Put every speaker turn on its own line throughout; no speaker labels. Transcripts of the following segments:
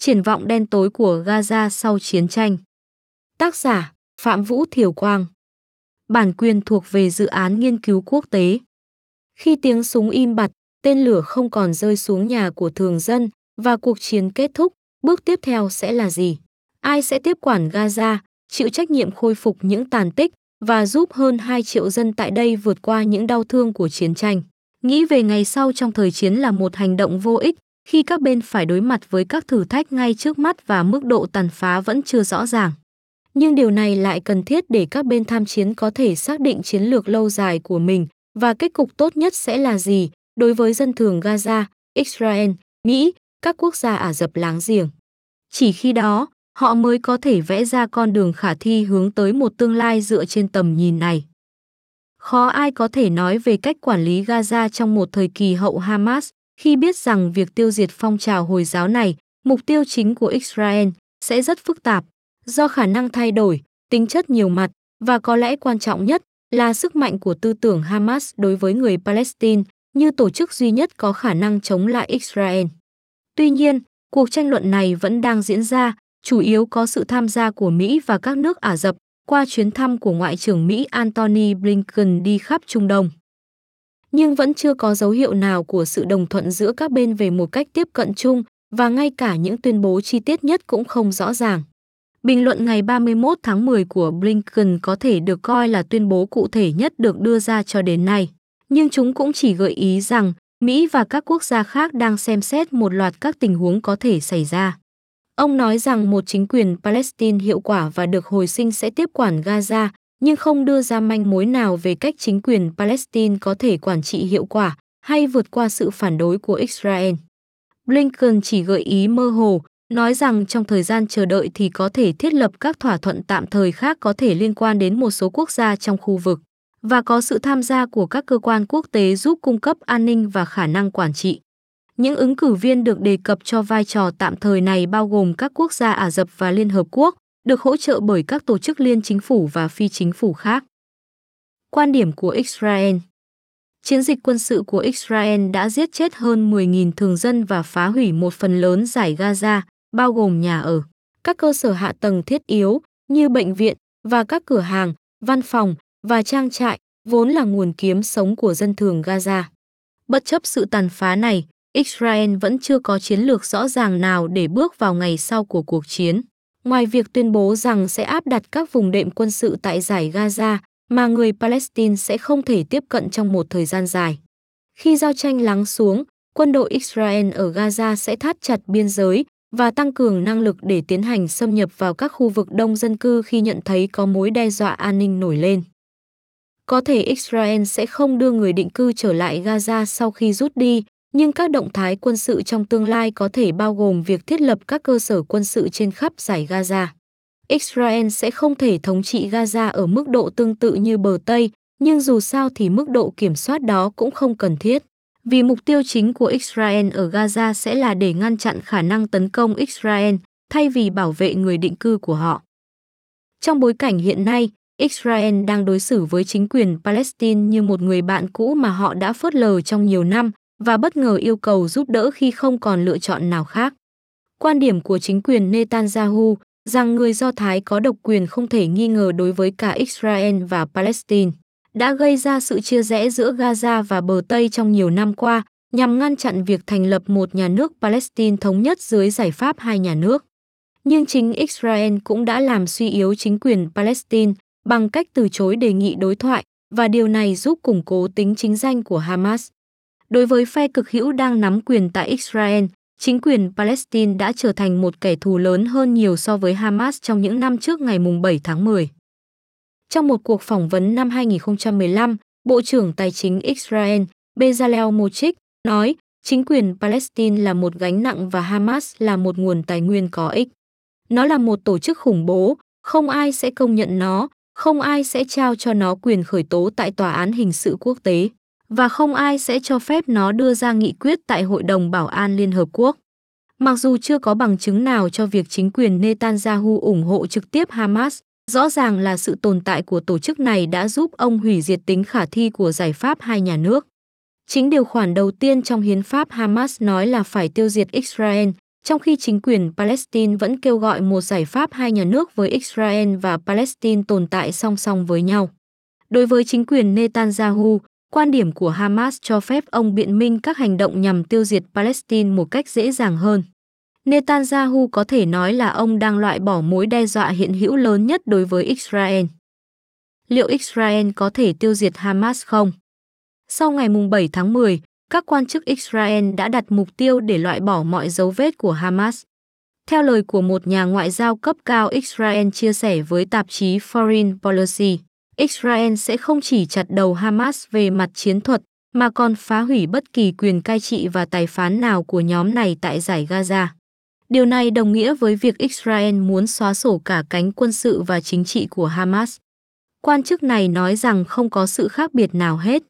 Triển vọng đen tối của Gaza sau chiến tranh. Tác giả: Phạm Vũ Thiều Quang. Bản quyền thuộc về dự án nghiên cứu quốc tế. Khi tiếng súng im bặt, tên lửa không còn rơi xuống nhà của thường dân và cuộc chiến kết thúc, bước tiếp theo sẽ là gì? Ai sẽ tiếp quản Gaza, chịu trách nhiệm khôi phục những tàn tích và giúp hơn 2 triệu dân tại đây vượt qua những đau thương của chiến tranh? Nghĩ về ngày sau trong thời chiến là một hành động vô ích khi các bên phải đối mặt với các thử thách ngay trước mắt và mức độ tàn phá vẫn chưa rõ ràng. Nhưng điều này lại cần thiết để các bên tham chiến có thể xác định chiến lược lâu dài của mình và kết cục tốt nhất sẽ là gì đối với dân thường Gaza, Israel, Mỹ, các quốc gia Ả Rập láng giềng. Chỉ khi đó, họ mới có thể vẽ ra con đường khả thi hướng tới một tương lai dựa trên tầm nhìn này. Khó ai có thể nói về cách quản lý Gaza trong một thời kỳ hậu Hamas khi biết rằng việc tiêu diệt phong trào Hồi giáo này, mục tiêu chính của Israel, sẽ rất phức tạp, do khả năng thay đổi, tính chất nhiều mặt và có lẽ quan trọng nhất là sức mạnh của tư tưởng Hamas đối với người Palestine như tổ chức duy nhất có khả năng chống lại Israel. Tuy nhiên, cuộc tranh luận này vẫn đang diễn ra, chủ yếu có sự tham gia của Mỹ và các nước Ả Rập qua chuyến thăm của Ngoại trưởng Mỹ Antony Blinken đi khắp Trung Đông. Nhưng vẫn chưa có dấu hiệu nào của sự đồng thuận giữa các bên về một cách tiếp cận chung và ngay cả những tuyên bố chi tiết nhất cũng không rõ ràng. Bình luận ngày 31 tháng 10 của Blinken có thể được coi là tuyên bố cụ thể nhất được đưa ra cho đến nay, nhưng chúng cũng chỉ gợi ý rằng Mỹ và các quốc gia khác đang xem xét một loạt các tình huống có thể xảy ra. Ông nói rằng một chính quyền Palestine hiệu quả và được hồi sinh sẽ tiếp quản Gaza, nhưng không đưa ra manh mối nào về cách chính quyền Palestine có thể quản trị hiệu quả hay vượt qua sự phản đối của Israel. Blinken chỉ gợi ý mơ hồ, nói rằng trong thời gian chờ đợi thì có thể thiết lập các thỏa thuận tạm thời khác có thể liên quan đến một số quốc gia trong khu vực và có sự tham gia của các cơ quan quốc tế giúp cung cấp an ninh và khả năng quản trị. Những ứng cử viên được đề cập cho vai trò tạm thời này bao gồm các quốc gia Ả Rập và Liên Hợp Quốc, được hỗ trợ bởi các tổ chức liên chính phủ và phi chính phủ khác. Quan điểm của Israel Chiến dịch quân sự của Israel đã giết chết hơn 10.000 thường dân và phá hủy một phần lớn giải Gaza, bao gồm nhà ở, các cơ sở hạ tầng thiết yếu như bệnh viện và các cửa hàng, văn phòng và trang trại vốn là nguồn kiếm sống của dân thường Gaza. Bất chấp sự tàn phá này, Israel vẫn chưa có chiến lược rõ ràng nào để bước vào ngày sau của cuộc chiến. Ngoài việc tuyên bố rằng sẽ áp đặt các vùng đệm quân sự tại giải Gaza mà người Palestine sẽ không thể tiếp cận trong một thời gian dài. Khi giao tranh lắng xuống, quân đội Israel ở Gaza sẽ thắt chặt biên giới và tăng cường năng lực để tiến hành xâm nhập vào các khu vực đông dân cư khi nhận thấy có mối đe dọa an ninh nổi lên. Có thể Israel sẽ không đưa người định cư trở lại Gaza sau khi rút đi, nhưng các động thái quân sự trong tương lai có thể bao gồm việc thiết lập các cơ sở quân sự trên khắp giải Gaza. Israel sẽ không thể thống trị Gaza ở mức độ tương tự như bờ Tây, nhưng dù sao thì mức độ kiểm soát đó cũng không cần thiết. Vì mục tiêu chính của Israel ở Gaza sẽ là để ngăn chặn khả năng tấn công Israel thay vì bảo vệ người định cư của họ. Trong bối cảnh hiện nay, Israel đang đối xử với chính quyền Palestine như một người bạn cũ mà họ đã phớt lờ trong nhiều năm và bất ngờ yêu cầu giúp đỡ khi không còn lựa chọn nào khác. Quan điểm của chính quyền Netanyahu rằng người Do Thái có độc quyền không thể nghi ngờ đối với cả Israel và Palestine đã gây ra sự chia rẽ giữa Gaza và bờ Tây trong nhiều năm qua nhằm ngăn chặn việc thành lập một nhà nước Palestine thống nhất dưới giải pháp hai nhà nước. Nhưng chính Israel cũng đã làm suy yếu chính quyền Palestine bằng cách từ chối đề nghị đối thoại và điều này giúp củng cố tính chính danh của Hamas. Đối với phe cực hữu đang nắm quyền tại Israel, chính quyền Palestine đã trở thành một kẻ thù lớn hơn nhiều so với Hamas trong những năm trước ngày 7 tháng 10. Trong một cuộc phỏng vấn năm 2015, Bộ trưởng Tài chính Israel Bezalel Mochik nói chính quyền Palestine là một gánh nặng và Hamas là một nguồn tài nguyên có ích. Nó là một tổ chức khủng bố, không ai sẽ công nhận nó, không ai sẽ trao cho nó quyền khởi tố tại tòa án hình sự quốc tế và không ai sẽ cho phép nó đưa ra nghị quyết tại Hội đồng Bảo an Liên Hợp Quốc. Mặc dù chưa có bằng chứng nào cho việc chính quyền Netanyahu ủng hộ trực tiếp Hamas, rõ ràng là sự tồn tại của tổ chức này đã giúp ông hủy diệt tính khả thi của giải pháp hai nhà nước. Chính điều khoản đầu tiên trong hiến pháp Hamas nói là phải tiêu diệt Israel, trong khi chính quyền Palestine vẫn kêu gọi một giải pháp hai nhà nước với Israel và Palestine tồn tại song song với nhau. Đối với chính quyền Netanyahu, quan điểm của Hamas cho phép ông biện minh các hành động nhằm tiêu diệt Palestine một cách dễ dàng hơn. Netanyahu có thể nói là ông đang loại bỏ mối đe dọa hiện hữu lớn nhất đối với Israel. Liệu Israel có thể tiêu diệt Hamas không? Sau ngày 7 tháng 10, các quan chức Israel đã đặt mục tiêu để loại bỏ mọi dấu vết của Hamas. Theo lời của một nhà ngoại giao cấp cao Israel chia sẻ với tạp chí Foreign Policy, Israel sẽ không chỉ chặt đầu Hamas về mặt chiến thuật mà còn phá hủy bất kỳ quyền cai trị và tài phán nào của nhóm này tại giải Gaza. Điều này đồng nghĩa với việc Israel muốn xóa sổ cả cánh quân sự và chính trị của Hamas. Quan chức này nói rằng không có sự khác biệt nào hết.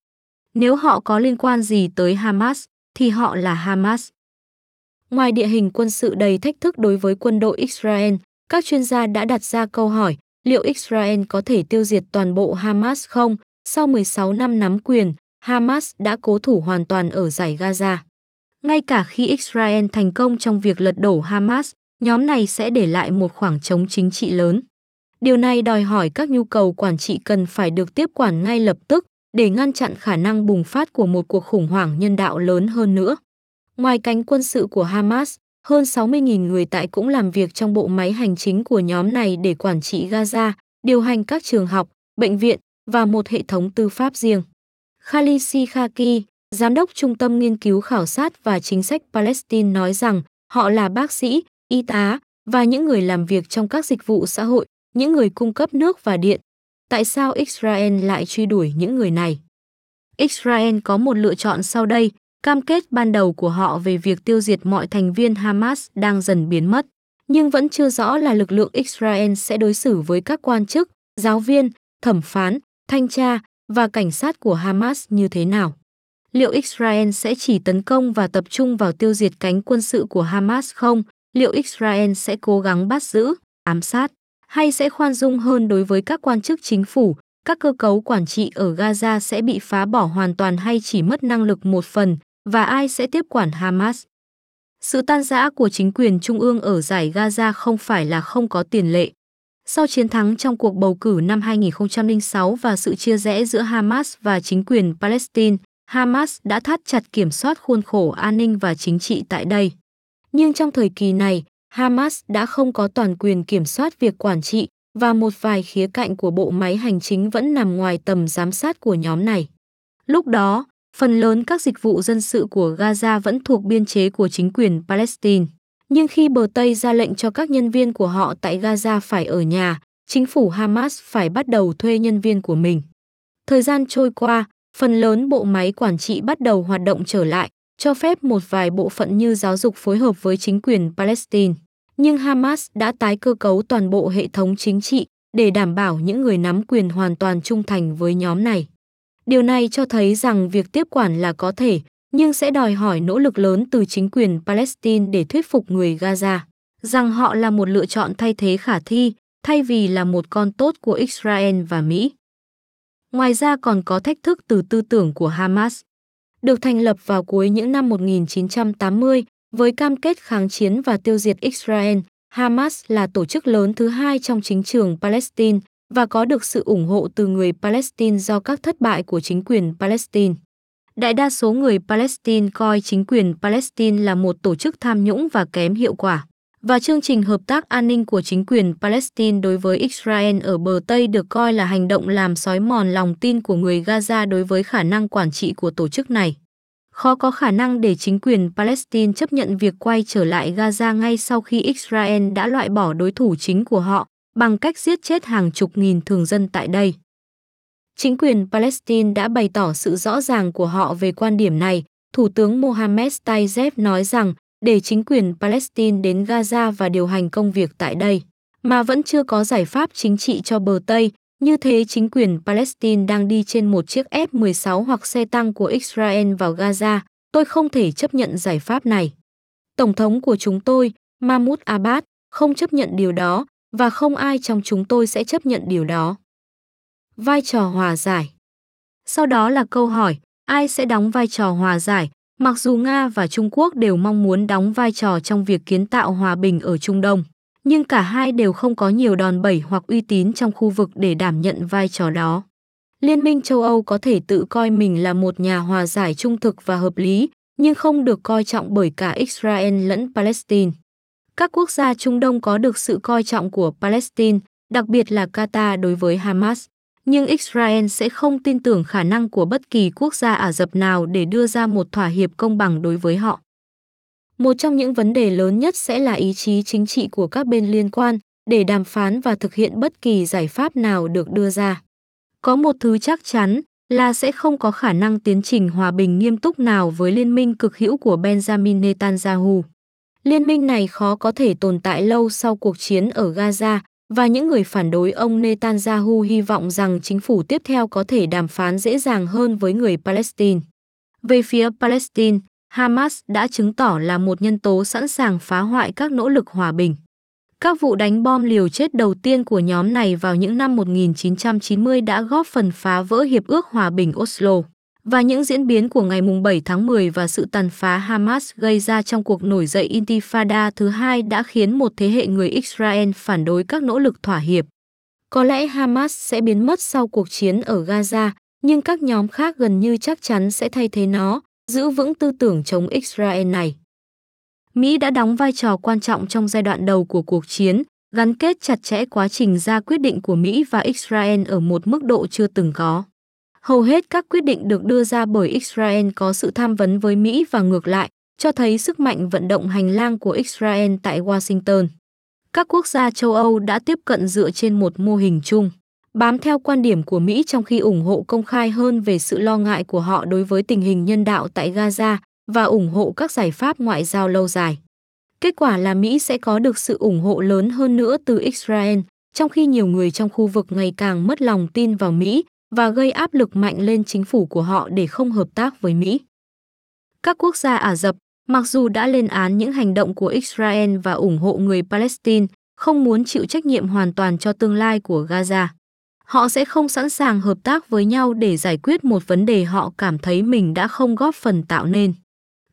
Nếu họ có liên quan gì tới Hamas, thì họ là Hamas. Ngoài địa hình quân sự đầy thách thức đối với quân đội Israel, các chuyên gia đã đặt ra câu hỏi liệu Israel có thể tiêu diệt toàn bộ Hamas không? Sau 16 năm nắm quyền, Hamas đã cố thủ hoàn toàn ở giải Gaza. Ngay cả khi Israel thành công trong việc lật đổ Hamas, nhóm này sẽ để lại một khoảng trống chính trị lớn. Điều này đòi hỏi các nhu cầu quản trị cần phải được tiếp quản ngay lập tức để ngăn chặn khả năng bùng phát của một cuộc khủng hoảng nhân đạo lớn hơn nữa. Ngoài cánh quân sự của Hamas, hơn 60.000 người tại cũng làm việc trong bộ máy hành chính của nhóm này để quản trị Gaza, điều hành các trường học, bệnh viện và một hệ thống tư pháp riêng. Khalisi Khaki, giám đốc Trung tâm Nghiên cứu Khảo sát và Chính sách Palestine nói rằng họ là bác sĩ, y tá và những người làm việc trong các dịch vụ xã hội, những người cung cấp nước và điện. Tại sao Israel lại truy đuổi những người này? Israel có một lựa chọn sau đây, cam kết ban đầu của họ về việc tiêu diệt mọi thành viên Hamas đang dần biến mất, nhưng vẫn chưa rõ là lực lượng Israel sẽ đối xử với các quan chức, giáo viên, thẩm phán, thanh tra và cảnh sát của Hamas như thế nào. Liệu Israel sẽ chỉ tấn công và tập trung vào tiêu diệt cánh quân sự của Hamas không? Liệu Israel sẽ cố gắng bắt giữ, ám sát hay sẽ khoan dung hơn đối với các quan chức chính phủ, các cơ cấu quản trị ở Gaza sẽ bị phá bỏ hoàn toàn hay chỉ mất năng lực một phần, và ai sẽ tiếp quản Hamas. Sự tan rã của chính quyền trung ương ở giải Gaza không phải là không có tiền lệ. Sau chiến thắng trong cuộc bầu cử năm 2006 và sự chia rẽ giữa Hamas và chính quyền Palestine, Hamas đã thắt chặt kiểm soát khuôn khổ an ninh và chính trị tại đây. Nhưng trong thời kỳ này, Hamas đã không có toàn quyền kiểm soát việc quản trị và một vài khía cạnh của bộ máy hành chính vẫn nằm ngoài tầm giám sát của nhóm này. Lúc đó, phần lớn các dịch vụ dân sự của Gaza vẫn thuộc biên chế của chính quyền Palestine. Nhưng khi bờ Tây ra lệnh cho các nhân viên của họ tại Gaza phải ở nhà, chính phủ Hamas phải bắt đầu thuê nhân viên của mình. Thời gian trôi qua, phần lớn bộ máy quản trị bắt đầu hoạt động trở lại, cho phép một vài bộ phận như giáo dục phối hợp với chính quyền Palestine. Nhưng Hamas đã tái cơ cấu toàn bộ hệ thống chính trị để đảm bảo những người nắm quyền hoàn toàn trung thành với nhóm này. Điều này cho thấy rằng việc tiếp quản là có thể, nhưng sẽ đòi hỏi nỗ lực lớn từ chính quyền Palestine để thuyết phục người Gaza rằng họ là một lựa chọn thay thế khả thi, thay vì là một con tốt của Israel và Mỹ. Ngoài ra còn có thách thức từ tư tưởng của Hamas. Được thành lập vào cuối những năm 1980 với cam kết kháng chiến và tiêu diệt Israel, Hamas là tổ chức lớn thứ hai trong chính trường Palestine và có được sự ủng hộ từ người Palestine do các thất bại của chính quyền Palestine. Đại đa số người Palestine coi chính quyền Palestine là một tổ chức tham nhũng và kém hiệu quả. Và chương trình hợp tác an ninh của chính quyền Palestine đối với Israel ở bờ Tây được coi là hành động làm sói mòn lòng tin của người Gaza đối với khả năng quản trị của tổ chức này. Khó có khả năng để chính quyền Palestine chấp nhận việc quay trở lại Gaza ngay sau khi Israel đã loại bỏ đối thủ chính của họ, bằng cách giết chết hàng chục nghìn thường dân tại đây. Chính quyền Palestine đã bày tỏ sự rõ ràng của họ về quan điểm này. Thủ tướng Mohammed Tayyip nói rằng để chính quyền Palestine đến Gaza và điều hành công việc tại đây, mà vẫn chưa có giải pháp chính trị cho bờ Tây, như thế chính quyền Palestine đang đi trên một chiếc F-16 hoặc xe tăng của Israel vào Gaza, tôi không thể chấp nhận giải pháp này. Tổng thống của chúng tôi, Mahmoud Abbas, không chấp nhận điều đó, và không ai trong chúng tôi sẽ chấp nhận điều đó. Vai trò hòa giải Sau đó là câu hỏi, ai sẽ đóng vai trò hòa giải, Mặc dù Nga và Trung Quốc đều mong muốn đóng vai trò trong việc kiến tạo hòa bình ở Trung Đông, nhưng cả hai đều không có nhiều đòn bẩy hoặc uy tín trong khu vực để đảm nhận vai trò đó. Liên minh châu Âu có thể tự coi mình là một nhà hòa giải trung thực và hợp lý, nhưng không được coi trọng bởi cả Israel lẫn Palestine. Các quốc gia Trung Đông có được sự coi trọng của Palestine, đặc biệt là Qatar đối với Hamas, nhưng Israel sẽ không tin tưởng khả năng của bất kỳ quốc gia Ả Rập nào để đưa ra một thỏa hiệp công bằng đối với họ. Một trong những vấn đề lớn nhất sẽ là ý chí chính trị của các bên liên quan để đàm phán và thực hiện bất kỳ giải pháp nào được đưa ra. Có một thứ chắc chắn là sẽ không có khả năng tiến trình hòa bình nghiêm túc nào với liên minh cực hữu của Benjamin Netanyahu. Liên minh này khó có thể tồn tại lâu sau cuộc chiến ở Gaza và những người phản đối ông Netanyahu hy vọng rằng chính phủ tiếp theo có thể đàm phán dễ dàng hơn với người Palestine. Về phía Palestine, Hamas đã chứng tỏ là một nhân tố sẵn sàng phá hoại các nỗ lực hòa bình. Các vụ đánh bom liều chết đầu tiên của nhóm này vào những năm 1990 đã góp phần phá vỡ Hiệp ước Hòa bình Oslo. Và những diễn biến của ngày 7 tháng 10 và sự tàn phá Hamas gây ra trong cuộc nổi dậy Intifada thứ hai đã khiến một thế hệ người Israel phản đối các nỗ lực thỏa hiệp. Có lẽ Hamas sẽ biến mất sau cuộc chiến ở Gaza, nhưng các nhóm khác gần như chắc chắn sẽ thay thế nó, giữ vững tư tưởng chống Israel này. Mỹ đã đóng vai trò quan trọng trong giai đoạn đầu của cuộc chiến, gắn kết chặt chẽ quá trình ra quyết định của Mỹ và Israel ở một mức độ chưa từng có. Hầu hết các quyết định được đưa ra bởi Israel có sự tham vấn với Mỹ và ngược lại, cho thấy sức mạnh vận động hành lang của Israel tại Washington. Các quốc gia châu Âu đã tiếp cận dựa trên một mô hình chung, bám theo quan điểm của Mỹ trong khi ủng hộ công khai hơn về sự lo ngại của họ đối với tình hình nhân đạo tại Gaza và ủng hộ các giải pháp ngoại giao lâu dài. Kết quả là Mỹ sẽ có được sự ủng hộ lớn hơn nữa từ Israel, trong khi nhiều người trong khu vực ngày càng mất lòng tin vào Mỹ và gây áp lực mạnh lên chính phủ của họ để không hợp tác với Mỹ. Các quốc gia Ả Rập, mặc dù đã lên án những hành động của Israel và ủng hộ người Palestine, không muốn chịu trách nhiệm hoàn toàn cho tương lai của Gaza. Họ sẽ không sẵn sàng hợp tác với nhau để giải quyết một vấn đề họ cảm thấy mình đã không góp phần tạo nên.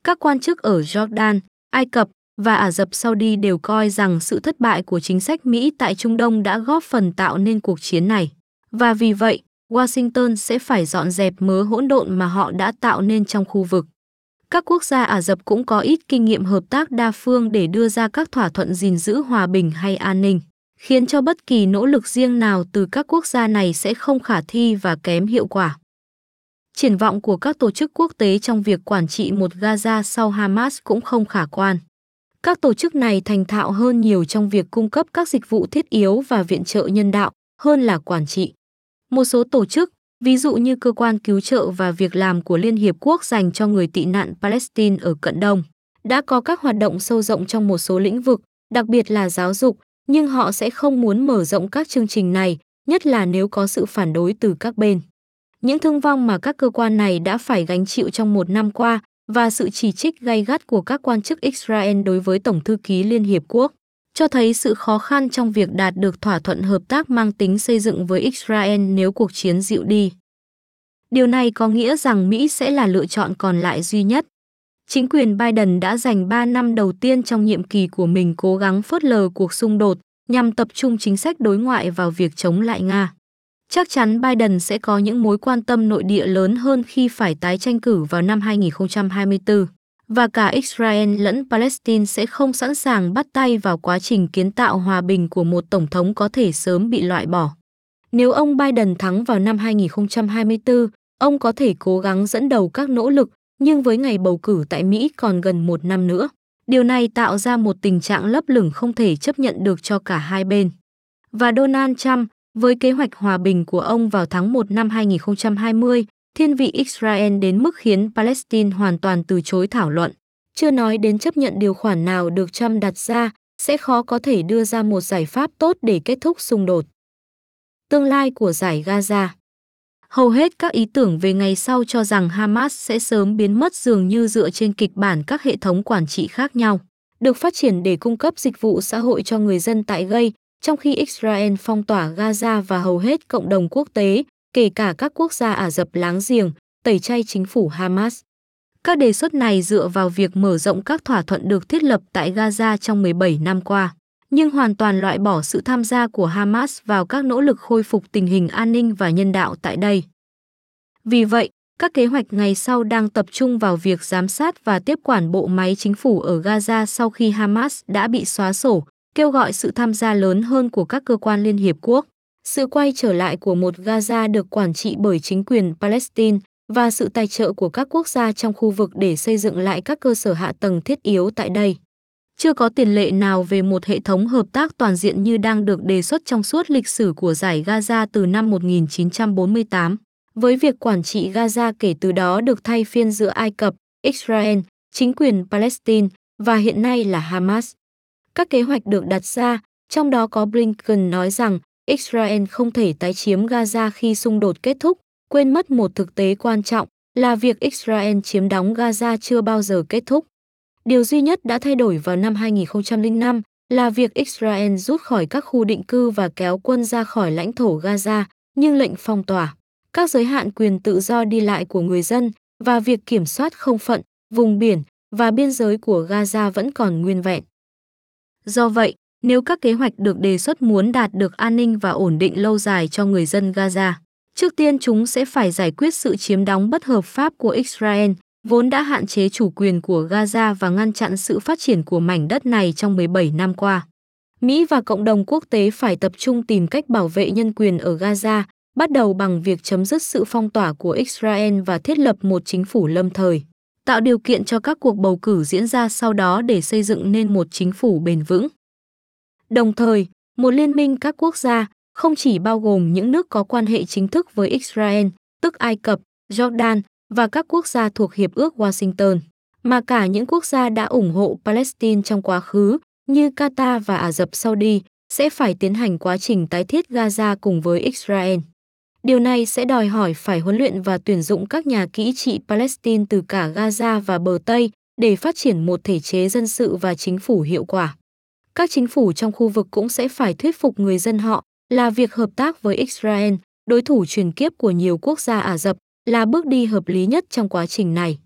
Các quan chức ở Jordan, Ai Cập và Ả Rập Saudi đều coi rằng sự thất bại của chính sách Mỹ tại Trung Đông đã góp phần tạo nên cuộc chiến này. Và vì vậy, Washington sẽ phải dọn dẹp mớ hỗn độn mà họ đã tạo nên trong khu vực. Các quốc gia Ả Rập cũng có ít kinh nghiệm hợp tác đa phương để đưa ra các thỏa thuận gìn giữ hòa bình hay an ninh, khiến cho bất kỳ nỗ lực riêng nào từ các quốc gia này sẽ không khả thi và kém hiệu quả. Triển vọng của các tổ chức quốc tế trong việc quản trị một Gaza sau Hamas cũng không khả quan. Các tổ chức này thành thạo hơn nhiều trong việc cung cấp các dịch vụ thiết yếu và viện trợ nhân đạo hơn là quản trị. Một số tổ chức, ví dụ như Cơ quan Cứu trợ và Việc làm của Liên Hiệp Quốc dành cho người tị nạn Palestine ở Cận Đông, đã có các hoạt động sâu rộng trong một số lĩnh vực, đặc biệt là giáo dục, nhưng họ sẽ không muốn mở rộng các chương trình này, nhất là nếu có sự phản đối từ các bên. Những thương vong mà các cơ quan này đã phải gánh chịu trong một năm qua và sự chỉ trích gay gắt của các quan chức Israel đối với Tổng thư ký Liên Hiệp Quốc cho thấy sự khó khăn trong việc đạt được thỏa thuận hợp tác mang tính xây dựng với Israel nếu cuộc chiến dịu đi. Điều này có nghĩa rằng Mỹ sẽ là lựa chọn còn lại duy nhất. Chính quyền Biden đã dành 3 năm đầu tiên trong nhiệm kỳ của mình cố gắng phớt lờ cuộc xung đột nhằm tập trung chính sách đối ngoại vào việc chống lại Nga. Chắc chắn Biden sẽ có những mối quan tâm nội địa lớn hơn khi phải tái tranh cử vào năm 2024 và cả Israel lẫn Palestine sẽ không sẵn sàng bắt tay vào quá trình kiến tạo hòa bình của một tổng thống có thể sớm bị loại bỏ. Nếu ông Biden thắng vào năm 2024, ông có thể cố gắng dẫn đầu các nỗ lực, nhưng với ngày bầu cử tại Mỹ còn gần một năm nữa. Điều này tạo ra một tình trạng lấp lửng không thể chấp nhận được cho cả hai bên. Và Donald Trump, với kế hoạch hòa bình của ông vào tháng 1 năm 2020, thiên vị Israel đến mức khiến Palestine hoàn toàn từ chối thảo luận. Chưa nói đến chấp nhận điều khoản nào được Trump đặt ra, sẽ khó có thể đưa ra một giải pháp tốt để kết thúc xung đột. Tương lai của giải Gaza Hầu hết các ý tưởng về ngày sau cho rằng Hamas sẽ sớm biến mất dường như dựa trên kịch bản các hệ thống quản trị khác nhau, được phát triển để cung cấp dịch vụ xã hội cho người dân tại gây, trong khi Israel phong tỏa Gaza và hầu hết cộng đồng quốc tế, kể cả các quốc gia Ả Rập láng giềng, tẩy chay chính phủ Hamas. Các đề xuất này dựa vào việc mở rộng các thỏa thuận được thiết lập tại Gaza trong 17 năm qua, nhưng hoàn toàn loại bỏ sự tham gia của Hamas vào các nỗ lực khôi phục tình hình an ninh và nhân đạo tại đây. Vì vậy, các kế hoạch ngày sau đang tập trung vào việc giám sát và tiếp quản bộ máy chính phủ ở Gaza sau khi Hamas đã bị xóa sổ, kêu gọi sự tham gia lớn hơn của các cơ quan Liên Hiệp Quốc. Sự quay trở lại của một Gaza được quản trị bởi chính quyền Palestine và sự tài trợ của các quốc gia trong khu vực để xây dựng lại các cơ sở hạ tầng thiết yếu tại đây. Chưa có tiền lệ nào về một hệ thống hợp tác toàn diện như đang được đề xuất trong suốt lịch sử của giải Gaza từ năm 1948 với việc quản trị Gaza kể từ đó được thay phiên giữa Ai Cập, Israel, chính quyền Palestine và hiện nay là Hamas. Các kế hoạch được đặt ra, trong đó có Blinken nói rằng Israel không thể tái chiếm Gaza khi xung đột kết thúc, quên mất một thực tế quan trọng là việc Israel chiếm đóng Gaza chưa bao giờ kết thúc. Điều duy nhất đã thay đổi vào năm 2005 là việc Israel rút khỏi các khu định cư và kéo quân ra khỏi lãnh thổ Gaza, nhưng lệnh phong tỏa các giới hạn quyền tự do đi lại của người dân và việc kiểm soát không phận, vùng biển và biên giới của Gaza vẫn còn nguyên vẹn. Do vậy, nếu các kế hoạch được đề xuất muốn đạt được an ninh và ổn định lâu dài cho người dân Gaza, trước tiên chúng sẽ phải giải quyết sự chiếm đóng bất hợp pháp của Israel, vốn đã hạn chế chủ quyền của Gaza và ngăn chặn sự phát triển của mảnh đất này trong 17 năm qua. Mỹ và cộng đồng quốc tế phải tập trung tìm cách bảo vệ nhân quyền ở Gaza, bắt đầu bằng việc chấm dứt sự phong tỏa của Israel và thiết lập một chính phủ lâm thời, tạo điều kiện cho các cuộc bầu cử diễn ra sau đó để xây dựng nên một chính phủ bền vững. Đồng thời, một liên minh các quốc gia, không chỉ bao gồm những nước có quan hệ chính thức với Israel, tức Ai Cập, Jordan và các quốc gia thuộc Hiệp ước Washington, mà cả những quốc gia đã ủng hộ Palestine trong quá khứ như Qatar và Ả Rập Saudi sẽ phải tiến hành quá trình tái thiết Gaza cùng với Israel. Điều này sẽ đòi hỏi phải huấn luyện và tuyển dụng các nhà kỹ trị Palestine từ cả Gaza và bờ Tây để phát triển một thể chế dân sự và chính phủ hiệu quả. Các chính phủ trong khu vực cũng sẽ phải thuyết phục người dân họ là việc hợp tác với Israel, đối thủ truyền kiếp của nhiều quốc gia Ả Rập, là bước đi hợp lý nhất trong quá trình này.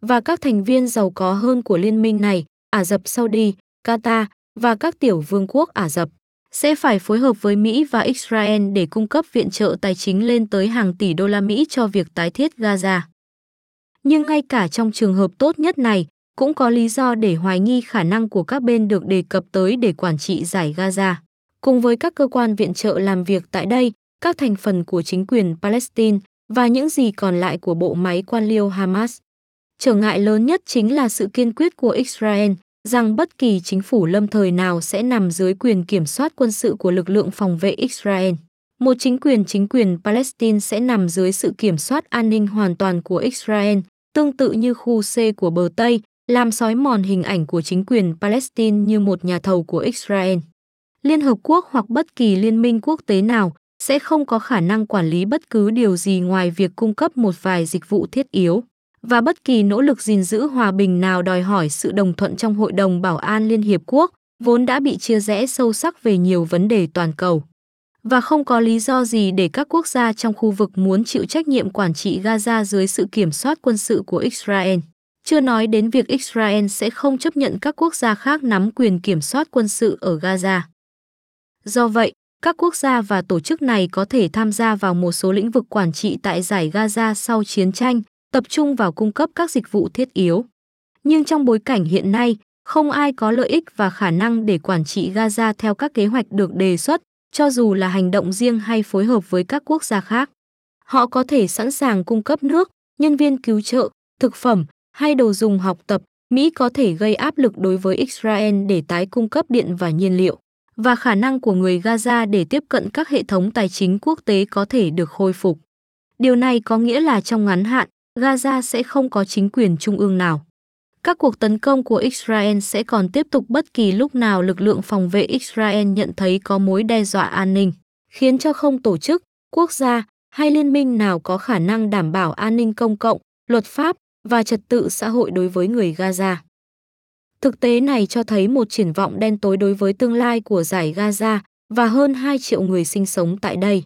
Và các thành viên giàu có hơn của liên minh này, Ả Rập Saudi, Qatar và các tiểu vương quốc Ả Rập sẽ phải phối hợp với Mỹ và Israel để cung cấp viện trợ tài chính lên tới hàng tỷ đô la Mỹ cho việc tái thiết Gaza. Nhưng ngay cả trong trường hợp tốt nhất này, cũng có lý do để hoài nghi khả năng của các bên được đề cập tới để quản trị giải Gaza. Cùng với các cơ quan viện trợ làm việc tại đây, các thành phần của chính quyền Palestine và những gì còn lại của bộ máy quan liêu Hamas. Trở ngại lớn nhất chính là sự kiên quyết của Israel rằng bất kỳ chính phủ lâm thời nào sẽ nằm dưới quyền kiểm soát quân sự của lực lượng phòng vệ Israel. Một chính quyền chính quyền Palestine sẽ nằm dưới sự kiểm soát an ninh hoàn toàn của Israel, tương tự như khu C của bờ Tây, làm sói mòn hình ảnh của chính quyền Palestine như một nhà thầu của Israel. Liên Hợp Quốc hoặc bất kỳ liên minh quốc tế nào sẽ không có khả năng quản lý bất cứ điều gì ngoài việc cung cấp một vài dịch vụ thiết yếu và bất kỳ nỗ lực gìn giữ hòa bình nào đòi hỏi sự đồng thuận trong Hội đồng Bảo an Liên Hiệp Quốc, vốn đã bị chia rẽ sâu sắc về nhiều vấn đề toàn cầu. Và không có lý do gì để các quốc gia trong khu vực muốn chịu trách nhiệm quản trị Gaza dưới sự kiểm soát quân sự của Israel. Chưa nói đến việc Israel sẽ không chấp nhận các quốc gia khác nắm quyền kiểm soát quân sự ở Gaza. Do vậy, các quốc gia và tổ chức này có thể tham gia vào một số lĩnh vực quản trị tại giải Gaza sau chiến tranh, tập trung vào cung cấp các dịch vụ thiết yếu. Nhưng trong bối cảnh hiện nay, không ai có lợi ích và khả năng để quản trị Gaza theo các kế hoạch được đề xuất, cho dù là hành động riêng hay phối hợp với các quốc gia khác. Họ có thể sẵn sàng cung cấp nước, nhân viên cứu trợ, thực phẩm hay đồ dùng học tập. Mỹ có thể gây áp lực đối với Israel để tái cung cấp điện và nhiên liệu, và khả năng của người Gaza để tiếp cận các hệ thống tài chính quốc tế có thể được khôi phục. Điều này có nghĩa là trong ngắn hạn, Gaza sẽ không có chính quyền trung ương nào. Các cuộc tấn công của Israel sẽ còn tiếp tục bất kỳ lúc nào lực lượng phòng vệ Israel nhận thấy có mối đe dọa an ninh, khiến cho không tổ chức, quốc gia hay liên minh nào có khả năng đảm bảo an ninh công cộng, luật pháp và trật tự xã hội đối với người Gaza. Thực tế này cho thấy một triển vọng đen tối đối với tương lai của giải Gaza và hơn 2 triệu người sinh sống tại đây.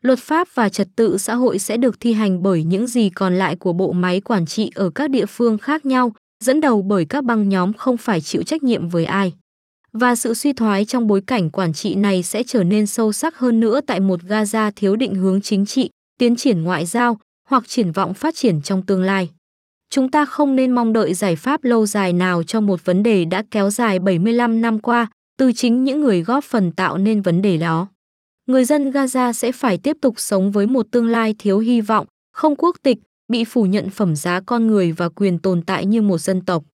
Luật pháp và trật tự xã hội sẽ được thi hành bởi những gì còn lại của bộ máy quản trị ở các địa phương khác nhau, dẫn đầu bởi các băng nhóm không phải chịu trách nhiệm với ai. Và sự suy thoái trong bối cảnh quản trị này sẽ trở nên sâu sắc hơn nữa tại một Gaza thiếu định hướng chính trị, tiến triển ngoại giao hoặc triển vọng phát triển trong tương lai. Chúng ta không nên mong đợi giải pháp lâu dài nào cho một vấn đề đã kéo dài 75 năm qua, từ chính những người góp phần tạo nên vấn đề đó. Người dân Gaza sẽ phải tiếp tục sống với một tương lai thiếu hy vọng, không quốc tịch, bị phủ nhận phẩm giá con người và quyền tồn tại như một dân tộc.